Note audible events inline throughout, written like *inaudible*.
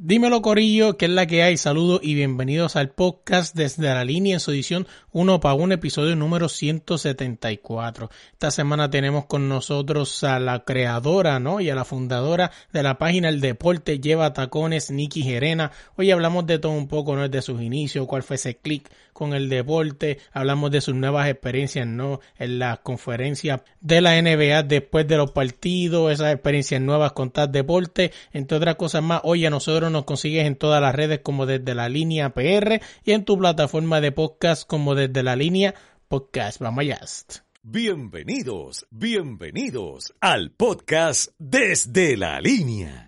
Dímelo Corillo, que es la que hay. Saludos y bienvenidos al podcast desde la línea en su edición 1 para 1, episodio número 174. Esta semana tenemos con nosotros a la creadora, ¿no? Y a la fundadora de la página El Deporte Lleva Tacones, Nikki Gerena. Hoy hablamos de todo un poco, ¿no? De sus inicios, cuál fue ese clic con el deporte. Hablamos de sus nuevas experiencias, ¿no? En las conferencias de la NBA después de los partidos, esas experiencias nuevas con tal deporte, entre otras cosas más. Hoy a nosotros nos consigues en todas las redes como desde la línea PR y en tu plataforma de podcast como desde la línea podcast. Vamos allá. Bienvenidos, bienvenidos al podcast desde la línea.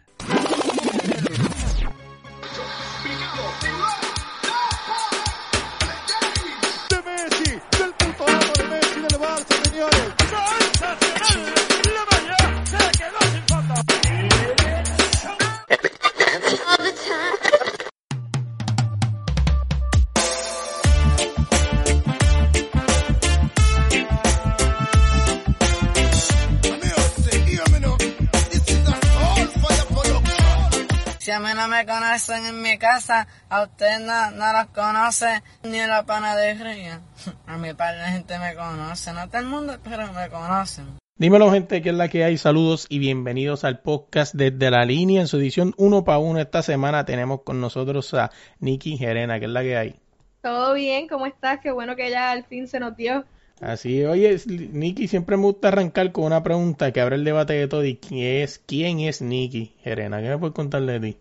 No me conocen en mi casa, a ustedes no, no los conocen ni en la panadería. *laughs* A mi par de gente me conoce, no todo el mundo, pero me conocen. Dímelo gente, que es la que hay. Saludos y bienvenidos al podcast desde la línea en su edición 1 para 1. Esta semana tenemos con nosotros a Nikki Gerena, que es la que hay. Todo bien, ¿cómo estás? Qué bueno que ya al fin se nos dio. Así, oye, Nikki, siempre me gusta arrancar con una pregunta que abre el debate de todo y quién es, quién es Nikki Gerena. ¿Qué me puedes contar de ti?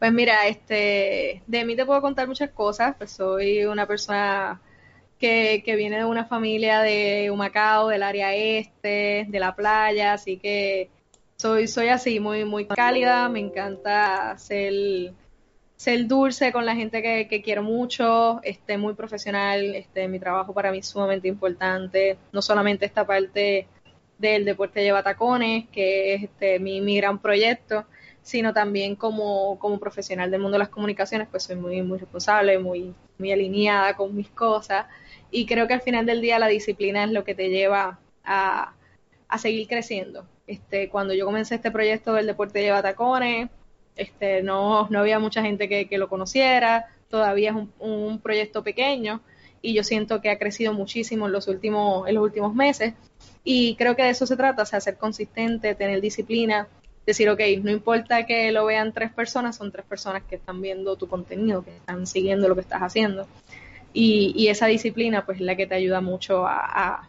Pues mira, este, de mí te puedo contar muchas cosas. Pues soy una persona que, que viene de una familia de Humacao, del área este, de la playa, así que soy, soy así, muy, muy cálida. Me encanta ser, ser dulce con la gente que, que quiero mucho, este, muy profesional. Este, mi trabajo para mí es sumamente importante. No solamente esta parte del deporte lleva tacones, que es este, mi, mi gran proyecto, sino también como, como profesional del mundo de las comunicaciones, pues soy muy, muy responsable, muy, muy alineada con mis cosas. Y creo que al final del día la disciplina es lo que te lleva a, a seguir creciendo. Este, cuando yo comencé este proyecto del deporte lleva tacones, este, no, no había mucha gente que, que lo conociera, todavía es un, proyecto pequeño y yo siento que ha crecido muchísimo en los últimos, en los últimos meses y creo que de eso se trata, o ser consistente, tener disciplina, decir, ok, no importa que lo vean tres personas, son tres personas que están viendo tu contenido, que están siguiendo lo que estás haciendo. Y, esa disciplina, pues, es la que te ayuda mucho a,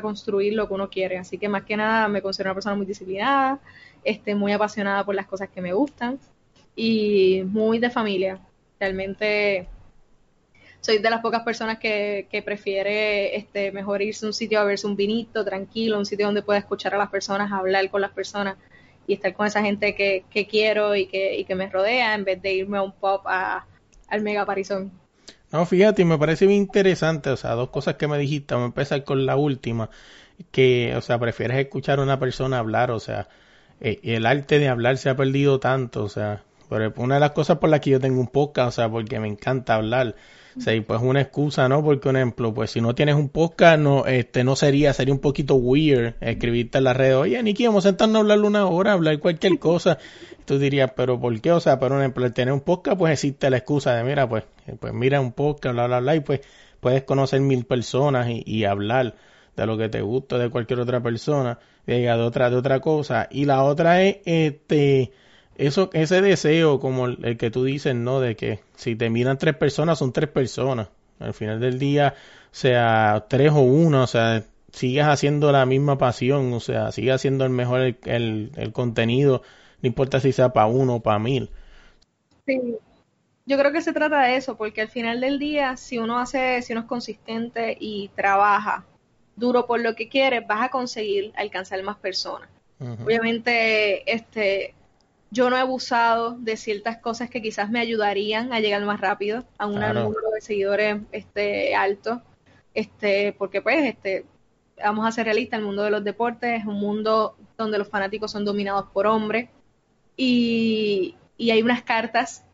construir lo que uno quiere. Así que, más que nada, me considero una persona muy disciplinada, este, muy apasionada por las cosas que me gustan y muy de familia. Realmente soy de las pocas personas que, que prefiere este, mejor irse a un sitio a verse un vinito tranquilo, un sitio donde pueda escuchar a las personas, hablar con las personas y estar con esa gente que, que quiero y que, y que me rodea en vez de irme a un pop a, al mega parizón. No, fíjate, me parece bien interesante, o sea, dos cosas que me dijiste, vamos a empezar con la última, que, o sea, prefieres escuchar a una persona hablar, o sea, eh, el arte de hablar se ha perdido tanto, o sea, pero una de las cosas por las que yo tengo un podcast, o sea, porque me encanta hablar, y pues una excusa, ¿no? Porque, un ejemplo, pues si no tienes un podcast, no, este, no sería, sería un poquito weird escribirte en la red, oye, Niki, vamos a sentarnos a hablar una hora, hablar cualquier cosa. Tú dirías, pero ¿por qué? O sea, por ejemplo, el tener un podcast, pues existe la excusa de, mira, pues, pues mira un podcast, bla, bla, bla, y pues puedes conocer mil personas y, y hablar de lo que te gusta de cualquier otra persona, de, de otra, de otra cosa. Y la otra es, este, eso, ese deseo, como el, el, que tú dices, ¿no? De que si te miran tres personas, son tres personas. Al final del día, sea tres o uno, o sea, sigues haciendo la misma pasión, o sea, sigues haciendo el mejor el, el, el contenido, no importa si sea para uno o para mil. Sí, yo creo que se trata de eso, porque al final del día, si uno hace, si uno es consistente y trabaja duro por lo que quiere, vas a conseguir alcanzar más personas. Uh -huh. Obviamente, este, yo no he abusado de ciertas cosas que quizás me ayudarían a llegar más rápido a un Claro. número de seguidores este alto este porque pues este vamos a ser realistas el mundo de los deportes es un mundo donde los fanáticos son dominados por hombres y, y hay unas cartas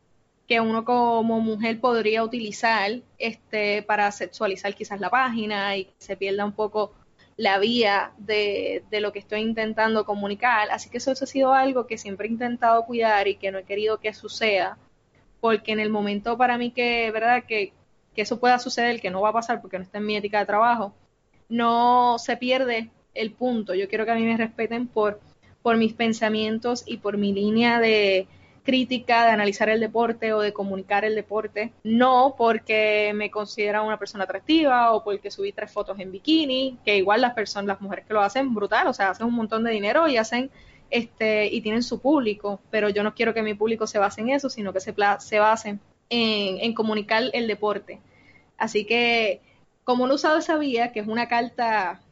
que uno como mujer podría utilizar este para sexualizar quizás la página y que se pierda un poco la vía de, de lo que estoy intentando comunicar. Así que eso, ha sido algo que siempre he intentado cuidar y que no he querido que suceda, porque en el momento para mí que, ¿verdad? Que, que eso pueda suceder, que no va a pasar porque no está en mi ética de trabajo, no se pierde el punto. Yo quiero que a mí me respeten por, por mis pensamientos y por mi línea de crítica, de analizar el deporte o de comunicar el deporte, no porque me consideran una persona atractiva o porque subí tres fotos en bikini, que igual las personas, las mujeres que lo hacen brutal, o sea, hacen un montón de dinero y hacen este y tienen su público, pero yo no quiero que mi público se base en eso, sino que se, se basen en, en comunicar el deporte. Así que, como no usado esa vía, que es una carta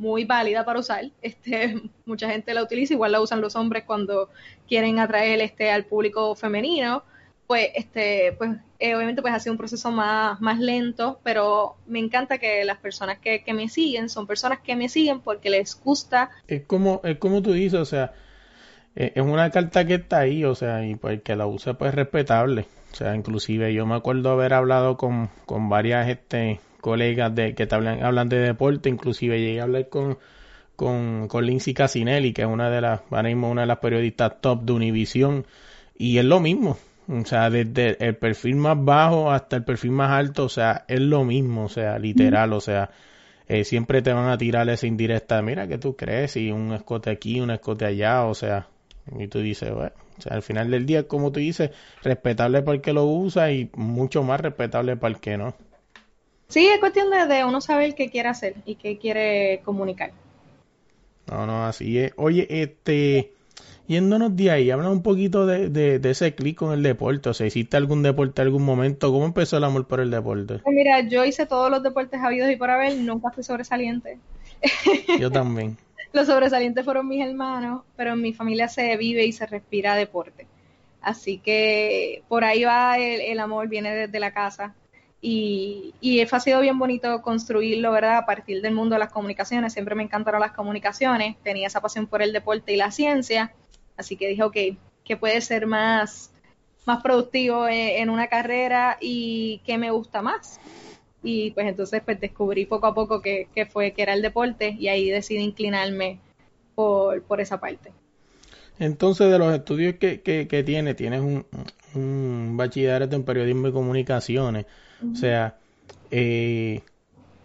muy válida para usar, *laughs* este, mucha gente la utiliza, igual la usan los hombres cuando quieren atraer este al público femenino, pues este, pues eh, obviamente pues ha sido un proceso más, más lento, pero me encanta que las personas que, que me siguen son personas que me siguen porque les gusta. Es como, es como tú dices, o sea, eh, es una carta que está ahí, o sea, y pues el que la use pues es respetable. O sea, inclusive yo me acuerdo haber hablado con, con varias este, colegas de que te hablan, hablan de deporte, inclusive llegué a hablar con, con, Lindsay Casinelli, que es una de las, ahora mismo una de las periodistas top de Univision, y es lo mismo. O sea, desde el perfil más bajo hasta el perfil más alto, o sea, es lo mismo, o sea, literal, o sea, eh, siempre te van a tirar esa indirecta, mira, ¿qué tú crees? Y un escote aquí, un escote allá, o sea, y tú dices, bueno, o sea, al final del día, como tú dices, respetable para el que lo usa y mucho más respetable para el que no. Sí, es cuestión de, de uno saber qué quiere hacer y qué quiere comunicar. No, no, así es. Oye, este, yéndonos de ahí, habla un poquito de, de, de ese clic con el deporte, o sea, ¿hiciste algún deporte en algún momento? ¿Cómo empezó el amor por el deporte? Pues mira, yo hice todos los deportes habidos y por haber, nunca fui sobresaliente. Yo también. *laughs* Los sobresalientes fueron mis hermanos, pero en mi familia se vive y se respira deporte. Así que por ahí va el, el amor, viene desde la casa. Y, y ha sido bien bonito construirlo, ¿verdad? A partir del mundo de las comunicaciones. Siempre me encantaron las comunicaciones. Tenía esa pasión por el deporte y la ciencia. Así que dije, ok, ¿qué puede ser más, más productivo en, en una carrera y qué me gusta más? Y pues entonces pues descubrí poco a poco que, que fue que era el deporte y ahí decidí inclinarme por, por esa parte. Entonces, de los estudios que, que, que tiene, tienes un, un bachillerato en periodismo y comunicaciones. O sea, eh,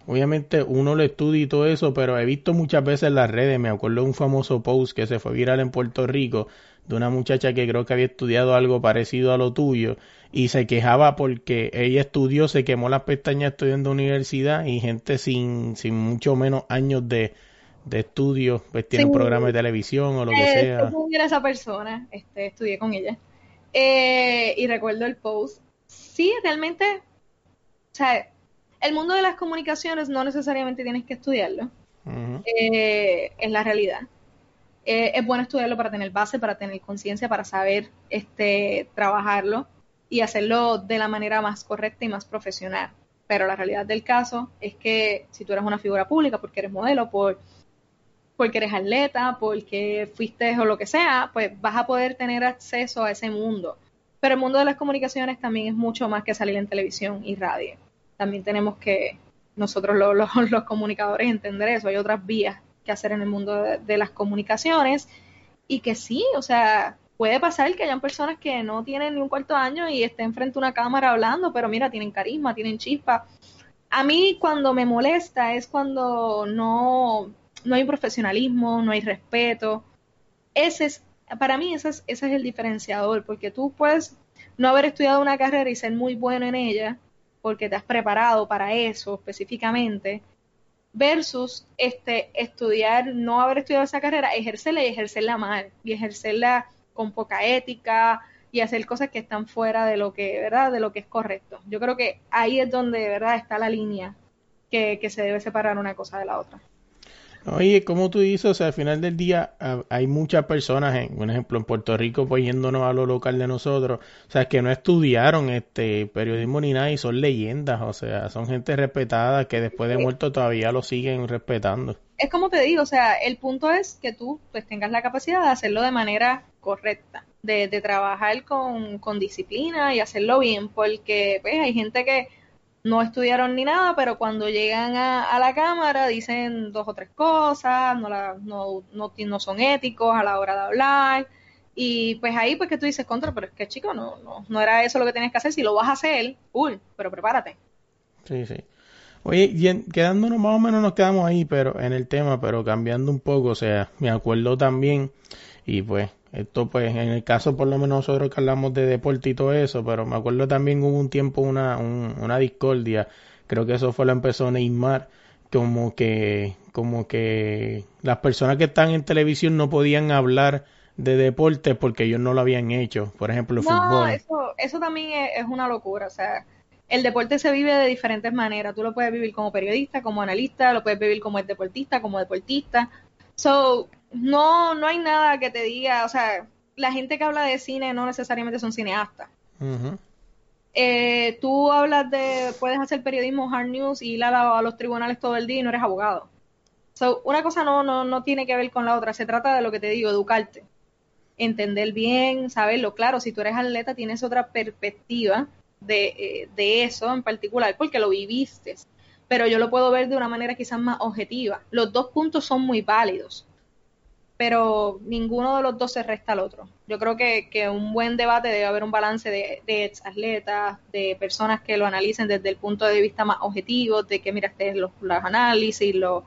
obviamente uno lo estudia y todo eso, pero he visto muchas veces en las redes, me acuerdo de un famoso post que se fue viral en Puerto Rico de una muchacha que creo que había estudiado algo parecido a lo tuyo y se quejaba porque ella estudió, se quemó las pestañas estudiando universidad y gente sin, sin mucho menos años de, de estudio, pues tiene un Sí. programa de televisión o lo que Eh, sea. yo era esa persona, este, estudié con ella. Eh, y recuerdo el post. Sí, realmente, sea, el mundo de las comunicaciones no necesariamente tienes que estudiarlo. Ujú. eh, es la realidad. Eh, es bueno estudiarlo para tener base, para tener conciencia, para saber este, trabajarlo y hacerlo de la manera más correcta y más profesional. Pero la realidad del caso es que si tú eres una figura pública, porque eres modelo, por, porque eres atleta, porque fuiste o lo que sea, pues vas a poder tener acceso a ese mundo. Pero el mundo de las comunicaciones también es mucho más que salir en televisión y radio. También tenemos que nosotros los, los, *laughs* los comunicadores entender eso. Hay otras vías que hacer en el mundo de, de las comunicaciones y que sí, o sea, puede pasar que hayan personas que no tienen ni un cuarto año y estén frente a una cámara hablando, pero mira, tienen carisma, tienen chispa. A mí cuando me molesta es cuando no, no hay profesionalismo, no hay respeto. Ese es, para mí ese es, ese es el diferenciador, porque tú puedes no haber estudiado una carrera y ser muy bueno en ella, porque te has preparado para eso específicamente, versus este estudiar, no haber estudiado esa carrera, ejercerla y ejercerla mal, y ejercerla con poca ética y hacer cosas que están fuera de lo que, ¿verdad? De lo que es correcto. Yo creo que ahí es donde, ¿verdad? Está la línea que, que se debe separar una cosa de la otra. Oye, como tú dices, o sea, al final del día ah, hay muchas personas, en, por ejemplo, en Puerto Rico, pues yéndonos a lo local de nosotros, o sea, que no estudiaron este periodismo ni nada y son leyendas, o sea, son gente respetada que después de muerto todavía lo siguen respetando. Es como te digo, o sea, el punto es que tú pues tengas la capacidad de hacerlo de manera correcta, de, de trabajar con, con disciplina y hacerlo bien, porque pues hay gente que no estudiaron ni nada, pero cuando llegan a, la cámara dicen dos o tres cosas, no, la, no, no, no, son éticos a la hora de hablar. Y pues ahí pues que tú dices contra, pero es que chico, no, no, no era eso lo que tienes que hacer. Si lo vas a hacer, cool, pero prepárate. Sí, sí. Oye, quedándonos más o menos nos quedamos ahí, pero en el tema, pero cambiando un poco, o sea, me acuerdo también, y pues esto pues en el caso por lo menos nosotros que hablamos de deporte y todo eso, pero me acuerdo también hubo un tiempo una, una discordia, creo que eso fue lo empezó Neymar, como que, como que las personas que están en televisión no podían hablar de deporte porque ellos no lo habían hecho, por ejemplo el no, Eso, eso también es, una locura, o sea, el deporte se vive de diferentes maneras, tú lo puedes vivir como periodista, como analista, lo puedes vivir como deportista, como deportista, so no, no hay nada que te diga, o sea, la gente que habla de cine no necesariamente son cineastas. Eh, tú hablas de, puedes hacer periodismo hard news y ir a, los tribunales todo el día y no eres abogado. So, una cosa no, no, no tiene que ver con la otra, se trata de lo que te digo, educarte, entender bien, saberlo. Claro, si tú eres atleta tienes otra perspectiva de, eh, de eso en particular porque lo viviste, pero yo lo puedo ver de una manera quizás más objetiva. Los dos puntos son muy válidos pero ninguno de los dos se resta al otro. Yo creo que, que un buen debate debe haber un balance de, de atletas, de personas que lo analicen desde el punto de vista más objetivo, de que mira, este, los, los análisis, los,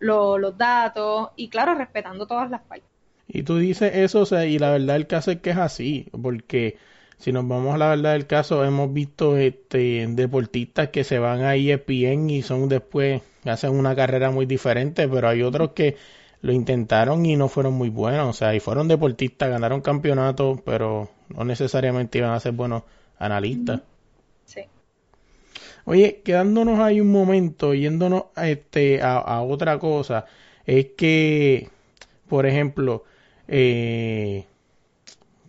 los, datos, y claro, respetando todas las partes. Y tú dices eso, o sea, y la verdad el caso es que es así, porque si nos vamos a la verdad del caso, hemos visto este deportistas que se van a ESPN y son después, hacen una carrera muy diferente, pero hay otros que lo intentaron y no fueron muy buenos. O sea, y fueron deportistas, ganaron campeonatos, pero no necesariamente iban a ser buenos analistas. Sí. Oye, quedándonos ahí un momento, yéndonos a, este, a, otra cosa, es que, por ejemplo, eh,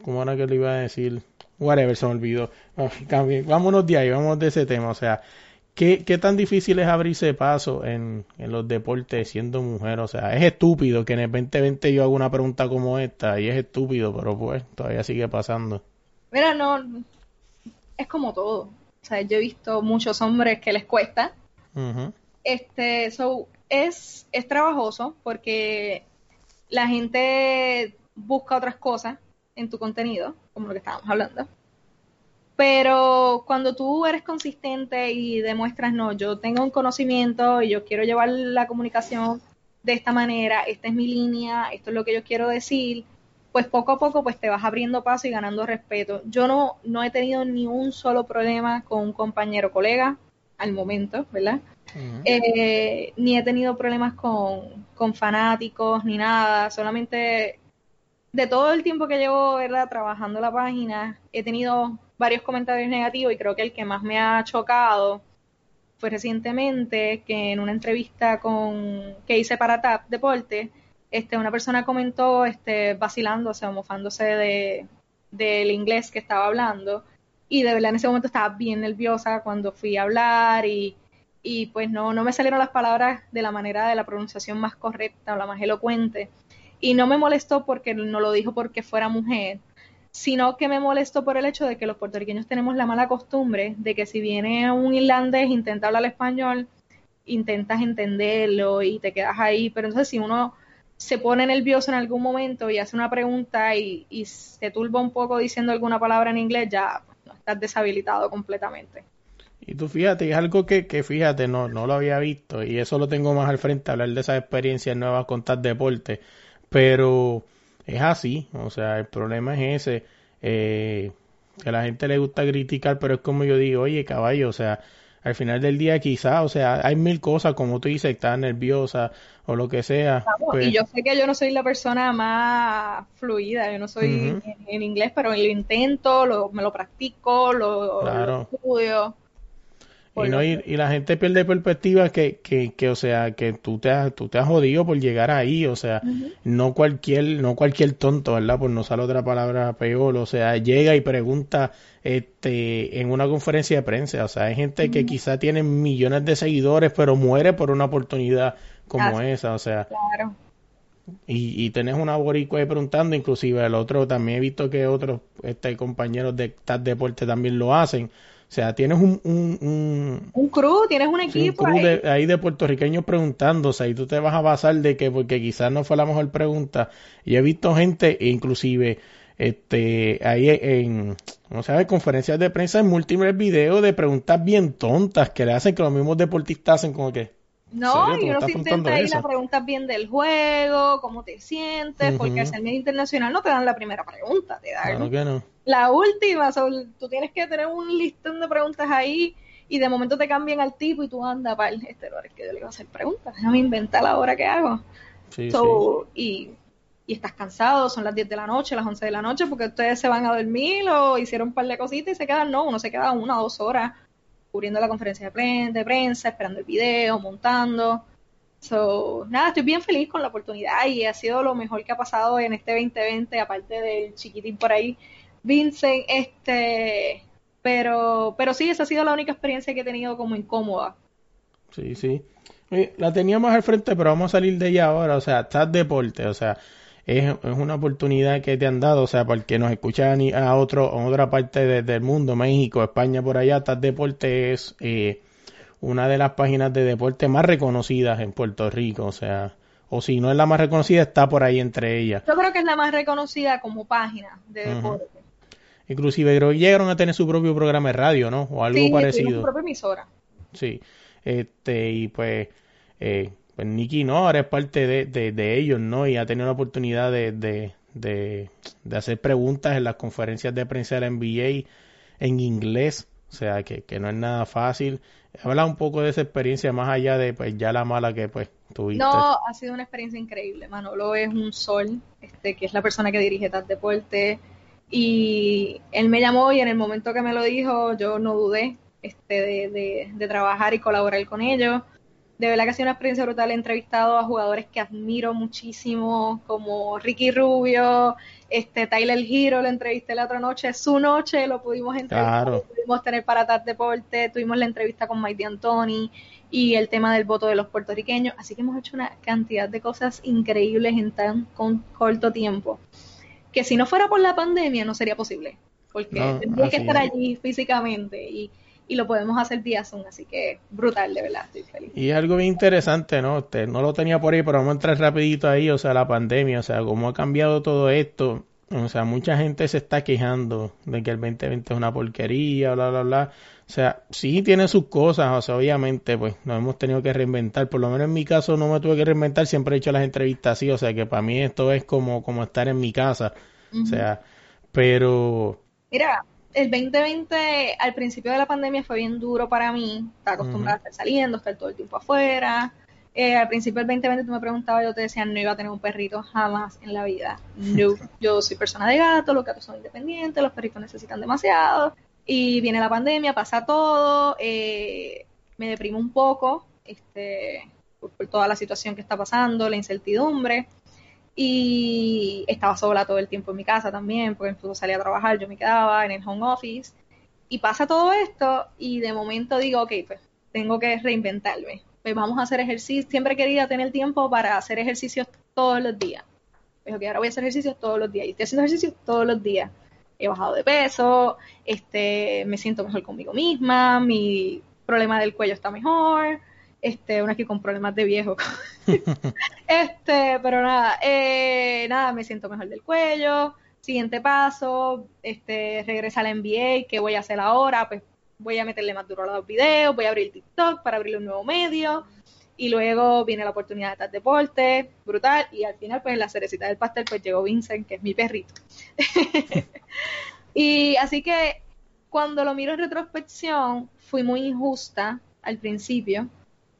¿cómo era que le iba a decir? Whatever, se me olvidó. *laughs* Vámonos de ahí, vamos de ese tema. O sea, ¿Qué, ¿Qué, tan difícil es abrirse paso en, en, los deportes siendo mujer? O sea, es estúpido que en el 2020 yo haga una pregunta como esta y es estúpido, pero pues todavía sigue pasando. Mira, no, es como todo. O sea, yo he visto muchos hombres que les cuesta. Este, so, es, es trabajoso porque la gente busca otras cosas en tu contenido, como lo que estábamos hablando. Pero cuando tú eres consistente y demuestras, no, yo tengo un conocimiento y yo quiero llevar la comunicación de esta manera, esta es mi línea, esto es lo que yo quiero decir, pues poco a poco pues te vas abriendo paso y ganando respeto. Yo no, no he tenido ni un solo problema con un compañero colega al momento, ¿verdad? Eh, ni he tenido problemas con, con fanáticos ni nada, solamente de todo el tiempo que llevo, ¿verdad? Trabajando la página, he tenido varios comentarios negativos y creo que el que más me ha chocado fue recientemente que en una entrevista con que hice para TAP Deporte, este, una persona comentó este, vacilándose o mofándose de, del inglés que estaba hablando y de verdad en ese momento estaba bien nerviosa cuando fui a hablar y, y pues no, no me salieron las palabras de la manera de la pronunciación más correcta o la más elocuente y no me molestó porque no lo dijo porque fuera mujer, sino que me molesto por el hecho de que los puertorriqueños tenemos la mala costumbre de que si viene un irlandés, intenta hablar español, intentas entenderlo y te quedas ahí, pero entonces si uno se pone nervioso en algún momento y hace una pregunta y, se turba un poco diciendo alguna palabra en inglés, ya no, estás deshabilitado completamente. Y tú fíjate, es algo que, que fíjate, no, no lo había visto y eso lo tengo más al frente, hablar de esas experiencias nuevas, contar deporte, pero es así, o sea, el problema es ese, eh, que a la gente le gusta criticar, pero es como yo digo, oye caballo, o sea, al final del día quizá, o sea, hay mil cosas, como tú dices, estás nerviosa o lo que sea. Pues y yo sé que yo no soy la persona más fluida, yo no soy en, inglés, pero lo intento, lo, me lo practico, lo, lo estudio. Y, no, y, la gente pierde perspectiva que, que, que, o sea, que tú te has, tú te has jodido por llegar ahí, o sea, no cualquier, no cualquier tonto, ¿verdad? Por no usar otra palabra peor, o sea, llega y pregunta, este, en una conferencia de prensa, o sea, hay gente que quizá tiene millones de seguidores, pero muere por una oportunidad como esa, o sea. Claro. Y, y tenés una boricua ahí preguntando, inclusive el otro, también he visto que otros este, compañeros de TAD Deporte también lo hacen, o sea, tienes un... Un, un, crew, tienes un equipo. ahí. De, ahí de puertorriqueños preguntándose y tú te vas a basar de que porque quizás no fue la mejor pregunta. Y he visto gente, inclusive, este, ahí en, no sé, conferencias de prensa en múltiples videos de preguntas bien tontas que le hacen que los mismos deportistas hacen como que... No, y uno se intenta ahí las preguntas bien del juego, cómo te sientes, porque al ser medio internacional no te dan la primera pregunta, te dan claro que no. la última, tú tienes que tener un listón de preguntas ahí y de momento te cambian al tipo y tú andas para este es que yo le iba a hacer preguntas, déjame inventar la hora que hago. Sí, Y, y estás cansado, son las 10 de la noche, las 11 de la noche, porque ustedes se van a dormir o hicieron un par de cositas y se quedan, no, uno se queda una o dos horas cubriendo la conferencia de prensa, esperando el video, montando. So, nada, estoy bien feliz con la oportunidad y ha sido lo mejor que ha pasado en este 2020, aparte del chiquitín por ahí Vincent, este, pero, pero sí, esa ha sido la única experiencia que he tenido como incómoda. Sí, sí. La teníamos al frente, pero vamos a salir de ella ahora. O sea, estás deporte, o sea, es, una oportunidad que te han dado, o sea, para el que nos escucha a, otro, a otra parte del mundo, México, España, por allá, TAD Deporte es eh, una de las páginas de deporte más reconocidas en Puerto Rico, o sea, o si no es la más reconocida, está por ahí entre ellas. Yo creo que es la más reconocida como página de deporte. Inclusive creo que llegaron a tener su propio programa de radio, ¿no? O algo sí, parecido. su propia emisora. Sí. Este, y pues, eh, pues Nicky no, ahora es parte de, de, ellos, ¿no? Y ha tenido la oportunidad de, de, de, de hacer preguntas en las conferencias de prensa de la NBA en inglés. O sea, que, que no es nada fácil. Habla un poco de esa experiencia más allá de pues ya la mala que pues tuviste. No, ha sido una experiencia increíble. Manolo es un sol, este, que es la persona que dirige TAT Deporte y él me llamó y en el momento que me lo dijo, yo no dudé este, de, de, trabajar y colaborar con ellos. De verdad que ha sido una experiencia brutal. He entrevistado a jugadores que admiro muchísimo, como Ricky Rubio, este Tyler Hero, lo entrevisté la otra noche, su noche lo pudimos entrevistar, lo pudimos tener para TAR Deporte, tuvimos la entrevista con Mike D'Antoni y el tema del voto de los puertorriqueños. Así que hemos hecho una cantidad de cosas increíbles en tan corto tiempo que si no fuera por la pandemia no sería posible, porque tendría que estar allí físicamente y, y, lo podemos hacer vía Zoom, así que brutal, de verdad, estoy feliz. Y algo bien interesante, ¿no? Usted no lo tenía por ahí, pero vamos a entrar rapidito ahí, o sea, la pandemia, o sea, cómo ha cambiado todo esto, o sea, mucha gente se está quejando de que el 2020 es una porquería, bla, bla, bla. O sea, sí tiene sus cosas, o sea, obviamente, pues nos hemos tenido que reinventar. Por lo menos en mi caso no me tuve que reinventar, siempre he hecho las entrevistas así, o sea, que para mí esto es como, como estar en mi casa. O sea, pero... Mira, el 2020 al principio de la pandemia fue bien duro para mí. Estaba acostumbrada a estar saliendo, estar todo el tiempo afuera. Eh, al principio del 2020 tú me preguntabas, yo te decía, no iba a tener un perrito jamás en la vida. No, *laughs* yo soy persona de gato, los gatos son independientes, los perritos necesitan demasiado y viene la pandemia, pasa todo, eh, me deprimo un poco este, por, toda la situación que está pasando, la incertidumbre, y estaba sola todo el tiempo en mi casa también, porque incluso salía a trabajar, yo me quedaba en el home office, y pasa todo esto, y de momento digo, ok, pues tengo que reinventarme, pues vamos a hacer ejercicio, siempre quería tener tiempo para hacer ejercicios todos los días, pues ok, ahora voy a hacer ejercicios todos los días, y estoy haciendo ejercicios todos los días, he bajado de peso, este, me siento mejor conmigo misma, mi problema del cuello está mejor, este, una aquí con problemas de viejo. *laughs* este, pero nada, eh, nada, me siento mejor del cuello. Siguiente paso, este, regresa al NBA, ¿qué voy a hacer ahora? Pues voy a meterle más duro a los videos, voy a abrir TikTok para abrir un nuevo medio. Y luego viene la oportunidad de estar deporte, brutal. Y al final, pues en la cerecita del pastel, pues llegó Vincent, que es mi perrito. *laughs* y así que cuando lo miro en retrospección, fui muy injusta al principio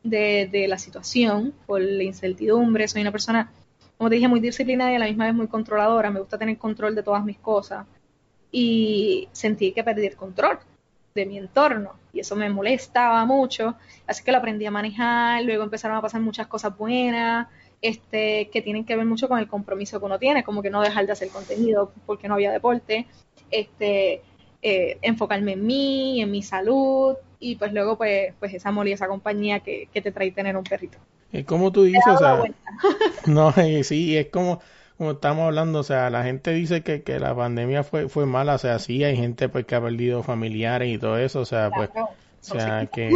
de, de la situación, por la incertidumbre. Soy una persona, como te dije, muy disciplinada y a la misma vez muy controladora. Me gusta tener control de todas mis cosas. Y sentí que perdí el control. de mi entorno y eso me molestaba mucho, así que lo aprendí a manejar, luego empezaron a pasar muchas cosas buenas, este, que tienen que ver mucho con el compromiso que uno tiene, como que no dejar de hacer contenido porque no había deporte, este, eh, enfocarme en mí, en mi salud y pues luego pues, pues esa amor y esa compañía que, que te trae tener un perrito. Es como tú dices, o sea, *laughs* no, sí, es como, como estamos hablando, o sea, la gente dice que, que la pandemia fue, fue mala, o sea, sí, hay gente pues que ha perdido familiares y todo eso, o sea, pues, o sea, que,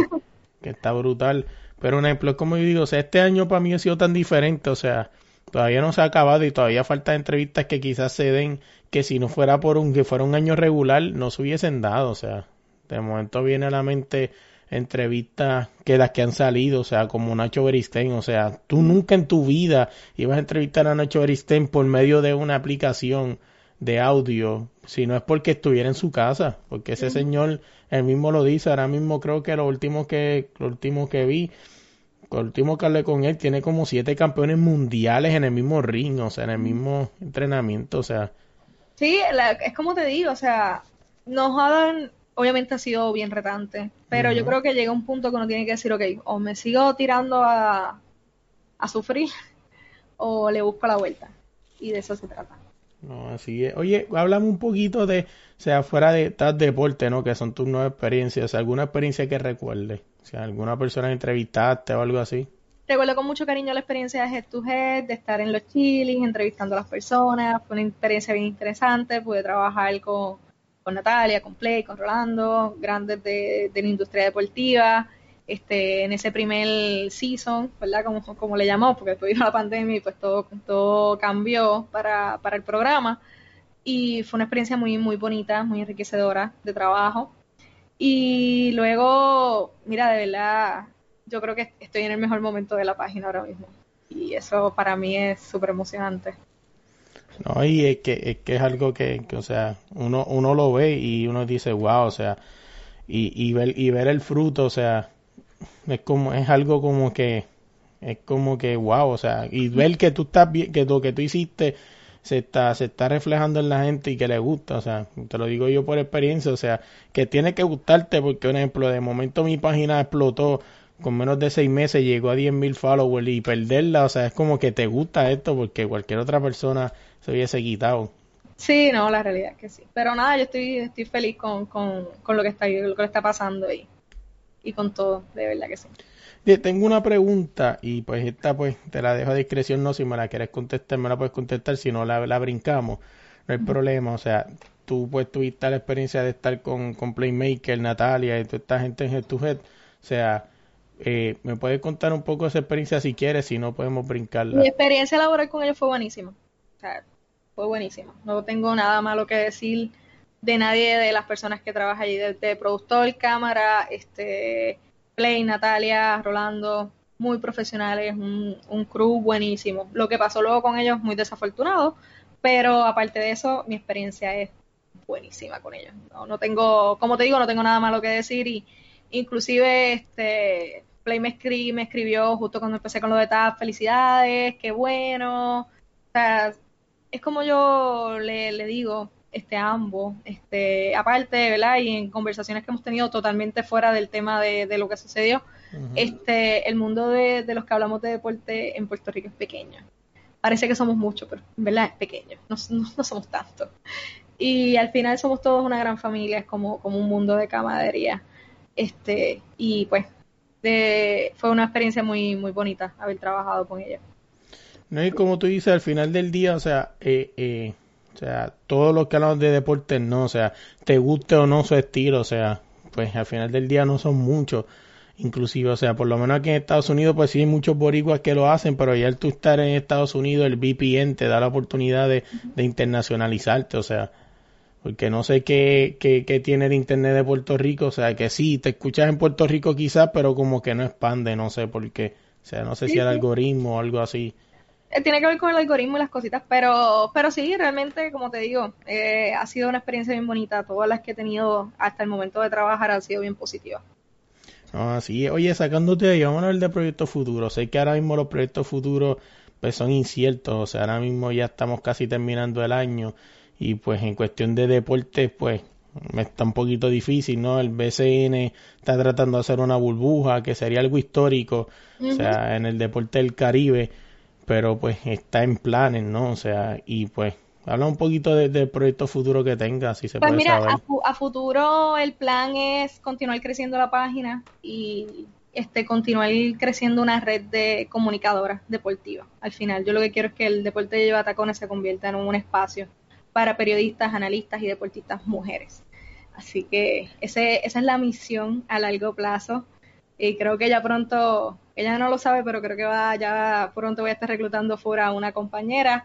que está brutal. Pero un ejemplo, es como yo digo, o sea, este año para mí ha sido tan diferente, o sea, todavía no se ha acabado y todavía faltan entrevistas que quizás se den que si no fuera por un que fuera un año regular no se hubiesen dado, o sea, de momento viene a la mente entrevistas que las que han salido, o sea, como Nacho Beristain, o sea, tú nunca en tu vida ibas a entrevistar a Nacho Beristain por medio de una aplicación de audio, si no es porque estuviera en su casa, porque ese señor, él mismo lo dice, ahora mismo creo que lo último que, lo último que vi, lo último que hablé con él, tiene como siete campeones mundiales en el mismo ring, o sea, en el mismo entrenamiento, o sea. Sí, es como te digo, o sea, nos dan obviamente ha sido bien retante, pero yo creo que llega un punto que uno tiene que decir, ok, o me sigo tirando a, a sufrir *laughs* o le busco la vuelta. Y de eso se trata. No, así es. Oye, háblame un poquito de, o sea, fuera de tal deporte, ¿no? Que son tus nuevas experiencias, alguna experiencia que recuerdes, sea, alguna persona entrevistaste o algo así. Recuerdo con mucho cariño la experiencia de Head to Head, de estar en los chillings, entrevistando a las personas, fue una experiencia bien interesante, pude trabajar con con Natalia, con Play, con Rolando, grandes de, la industria deportiva, este, en ese primer season, ¿verdad? Como, como le llamó, porque después vino la pandemia y pues todo, todo cambió para, para el programa. Y fue una experiencia muy, muy bonita, muy enriquecedora de trabajo. Y luego, mira, de verdad, yo creo que estoy en el mejor momento de la página ahora mismo. Y eso para mí es súper emocionante. No, y es que, es que es algo que, o sea, uno, uno lo ve y uno dice, wow, o sea, y, y, ver, y ver el fruto, o sea, es como, es algo como que, es como que, wow, o sea, y ver que tú estás bien, que lo que tú hiciste se está, se está reflejando en la gente y que le gusta, o sea, te lo digo yo por experiencia, o sea, que tiene que gustarte porque, por ejemplo, de momento mi página explotó, con menos de seis meses llegó a 10.000 followers y perderla, o sea, es como que te gusta esto porque cualquier otra persona se hubiese quitado. Sí, no, la realidad es que sí. Pero nada, yo estoy, estoy feliz con, con, con lo que está lo que está pasando ahí. Y con todo, de verdad que sí. Tengo una pregunta y pues esta pues te la dejo a discreción, no si me la quieres contestar, me la puedes contestar, si no la, la brincamos, no hay problema, o sea, tú pues tuviste la experiencia de estar con, con Playmaker, Natalia y toda esta gente en Head to Head, o sea, eh, ¿me puedes contar un poco esa experiencia si quieres, si no podemos brincarla? Mi experiencia laboral con ellos fue buenísima, o sea, fue buenísimo. No tengo nada malo que decir de nadie de las personas que trabajan allí, desde productor, cámara, este, Play, Natalia, Rolando, muy profesionales, un, un crew buenísimo. Lo que pasó luego con ellos, muy desafortunado, pero aparte de eso, mi experiencia es buenísima con ellos. No, tengo, como te digo, no tengo nada malo que decir y inclusive este Play me, me escribió justo cuando empecé con lo de TAP, felicidades, qué bueno. O sea, es como yo le, le digo este, a ambos, este, aparte, ¿verdad? Y en conversaciones que hemos tenido totalmente fuera del tema de, de lo que sucedió, este, el mundo de, de, los que hablamos de deporte en Puerto Rico es pequeño. Parece que somos muchos, pero en verdad es pequeño, no, no, somos tantos. Y al final somos todos una gran familia, es como, como un mundo de camaradería. Este, y pues de, fue una experiencia muy, muy bonita haber trabajado con ella. No, y como tú dices, al final del día, o sea, eh, eh, o sea, todos los que hablamos de deportes, no, o sea, te guste o no su estilo, o sea, pues al final del día no son muchos, inclusive, o sea, por lo menos aquí en Estados Unidos, pues sí hay muchos boricuas que lo hacen, pero ya al tú estar en Estados Unidos, el VPN te da la oportunidad de, de internacionalizarte, o sea, porque no sé qué, qué, qué, tiene el internet de Puerto Rico, o sea, que sí, te escuchas en Puerto Rico quizás, pero como que no expande, no sé por qué, o sea, no sé si el algoritmo o algo así. Eh, tiene que ver con el algoritmo y las cositas, pero, pero sí, realmente, como te digo, eh, ha sido una experiencia bien bonita. Todas las que he tenido hasta el momento de trabajar han sido bien positivas. Ah, sí. Oye, sacándote de ahí, vamos a hablar de proyectos futuros. Sé que ahora mismo los proyectos futuros pues son inciertos, o sea, ahora mismo ya estamos casi terminando el año y pues en cuestión de deportes, pues está un poquito difícil, ¿no? El BCN está tratando de hacer una burbuja que sería algo histórico, o sea, en el deporte del Caribe, pero pues está en planes, ¿no? O sea, y pues habla un poquito del proyecto futuro que tenga, si se pues puede mira, saber. A, a futuro el plan es continuar creciendo la página y este continuar creciendo una red de comunicadoras deportivas. Al final, yo lo que quiero es que el deporte de lleva tacones se convierta en un espacio para periodistas, analistas y deportistas mujeres. Así que ese, esa es la misión a largo plazo. Y creo que ya pronto, ella no lo sabe, pero creo que va, ya pronto voy a estar reclutando fuera a una compañera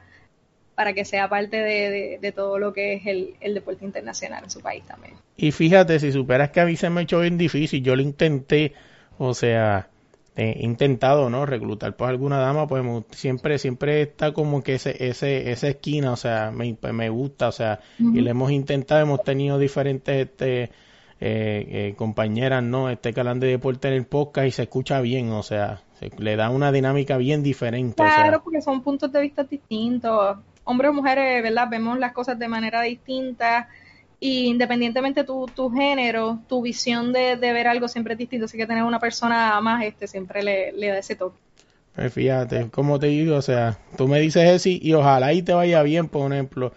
para que sea parte de, de, de todo lo que es el, el, deporte internacional en su país también. Y fíjate, si superas que a mí se me ha hecho bien difícil, yo lo intenté, o sea, he intentado, ¿no? Reclutar pues alguna dama, pues siempre, siempre está como que ese, ese, esa esquina, o sea, me, pues, me gusta, o sea, uh -huh. y le hemos intentado, hemos tenido diferentes, este, eh, eh, compañeras, ¿no? Este canal de deporte en el podcast y se escucha bien, o sea, se, le da una dinámica bien diferente. Claro, o sea. porque son puntos de vista distintos. Hombres o mujeres, ¿verdad? Vemos las cosas de manera distinta y independientemente tu, tu género, tu visión de, de, ver algo siempre es distinto, así que tener una persona más este siempre le, le da ese toque. Pues fíjate, como te digo, o sea, tú me dices eso y, y ojalá y te vaya bien, por ejemplo,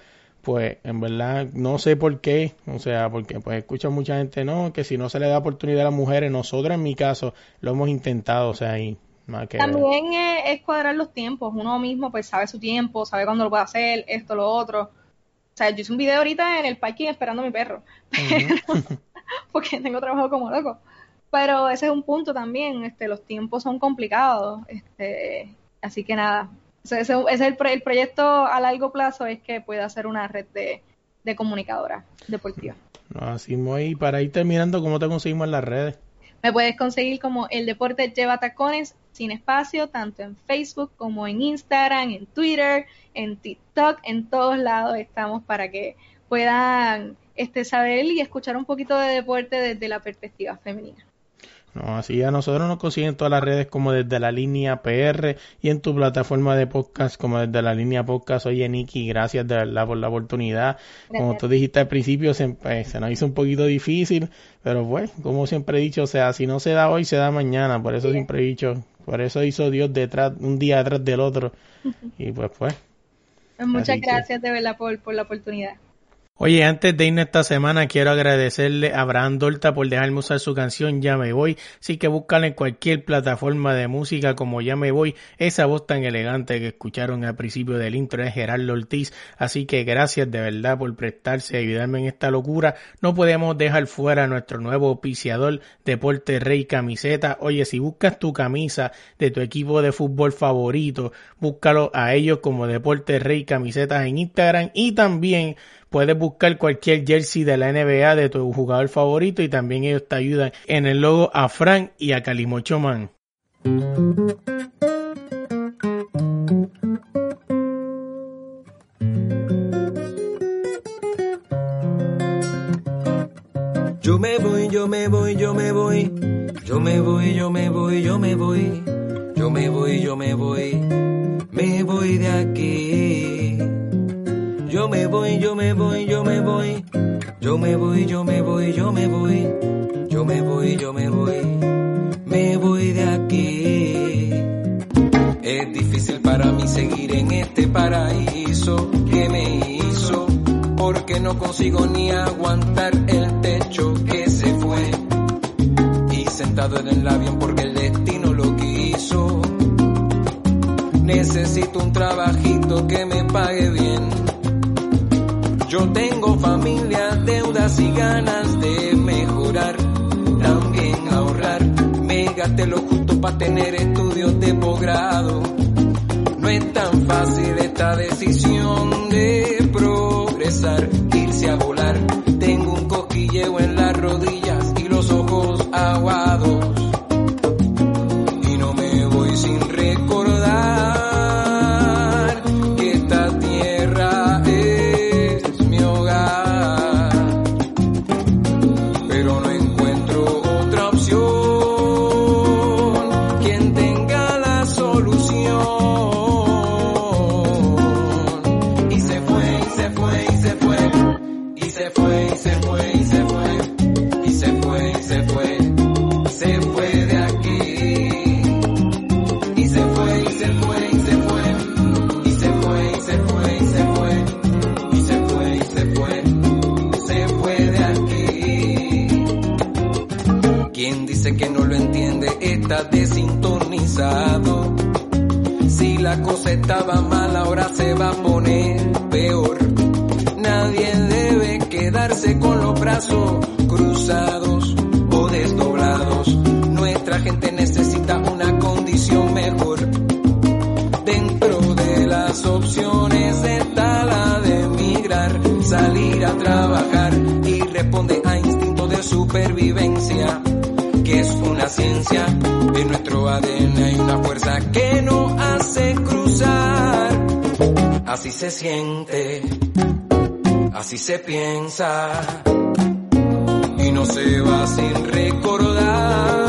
pues en verdad no sé por qué, o sea, porque pues escucho mucha gente, no, que si no se le da oportunidad a las mujeres, nosotros en mi caso lo hemos intentado, o sea, y que... También es, es cuadrar los tiempos, uno mismo pues sabe su tiempo, sabe cuándo lo puede hacer, esto, lo otro, o sea, yo hice un video ahorita en el parking esperando a mi perro. Pero, uh -huh. porque tengo trabajo como loco. Pero ese es un punto también. Este, los tiempos son complicados. Este, así que nada. Ese, ese es el, el, proyecto a largo plazo es que pueda hacer una red de, de comunicadoras deportivas. Así muy para ir terminando, ¿cómo te conseguimos en las redes? Me puedes conseguir como el deporte lleva tacones sin espacio, tanto en Facebook como en Instagram, en Twitter, en TikTok, en todos lados estamos para que puedan este, saber y escuchar un poquito de deporte desde la perspectiva femenina. No, así a nosotros nos consiguen todas las redes como desde la línea PR y en tu plataforma de podcast como desde la línea podcast. Oye, Nikki, gracias de verdad por la oportunidad. Gracias. Como tú dijiste al principio, se, pues, se, nos hizo un poquito difícil, pero pues, como siempre he dicho, o sea, si no se da hoy, se da mañana. Por eso sí. siempre he dicho, por eso hizo Dios detrás, un día detrás del otro. *laughs* y pues, pues. pues muchas gracias que... de verdad por, por la oportunidad. Oye, antes de irnos esta semana, quiero agradecerle a Abraham Dorta por dejarme usar su canción Ya me voy. Así que búscala en cualquier plataforma de música como Ya me voy. Esa voz tan elegante que escucharon al principio del intro es Gerardo Ortiz. Así que gracias de verdad por prestarse y ayudarme en esta locura. No podemos dejar fuera a nuestro nuevo auspiciador, Deporte Rey Camiseta. Oye, si buscas tu camisa de tu equipo de fútbol favorito, búscalo a ellos como Deporte Rey Camisetas en Instagram y también Puedes buscar cualquier jersey de la NBA de tu jugador favorito y también ellos te ayudan en el logo a Frank y a Calimocho Man. Yo me voy, yo me voy, yo me voy. Yo me voy, yo me voy, yo me voy. Yo me voy, yo me voy. Me voy de aquí. Yo me voy, yo me voy, yo me voy. Yo me voy, yo me voy, yo me voy. Yo me voy, yo me voy. Me voy de aquí. Es difícil para mí seguir en este paraíso que me hizo. Porque no consigo ni aguantar el techo que se fue. Y sentado en el avión porque el destino lo quiso. Necesito un trabajito que me pague bien yo tengo familia, deudas y ganas de mejorar, también ahorrar. Me gasté lo justo para tener estudios de posgrado. No es tan fácil esta decisión de progresar, irse a volar. Tengo un cosquilleo en las Si la cosa estaba mal, ahora se va a poner peor. Nadie debe quedarse con los brazos cruzados o desdoblados. Nuestra gente necesita una condición mejor. Dentro de las opciones está la de emigrar, salir a trabajar y responde a instinto de supervivencia que es una ciencia. En nuestro ADN hay una fuerza que no hace cruzar. Así se siente, así se piensa y no se va sin recordar.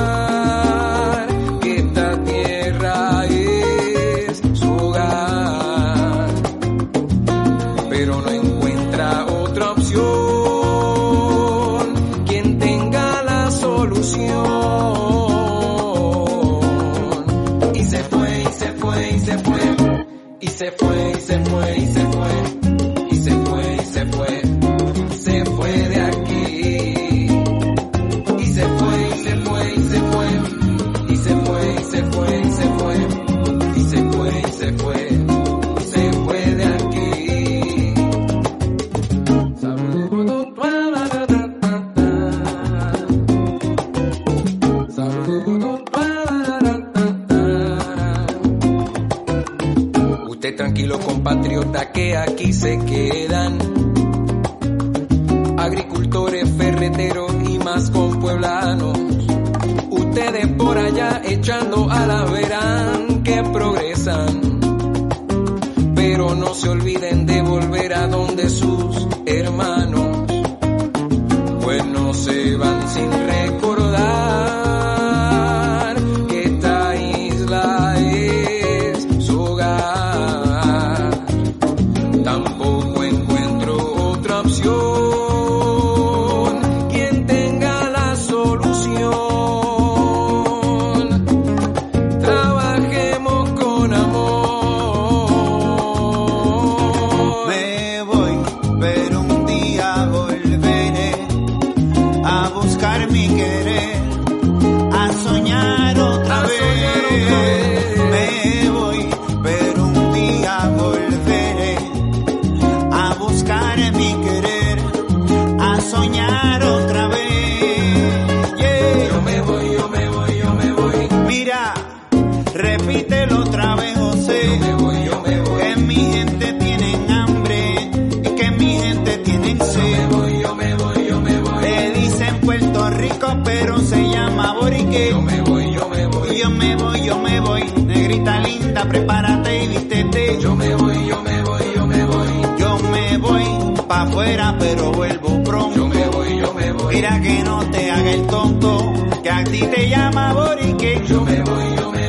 tuyo me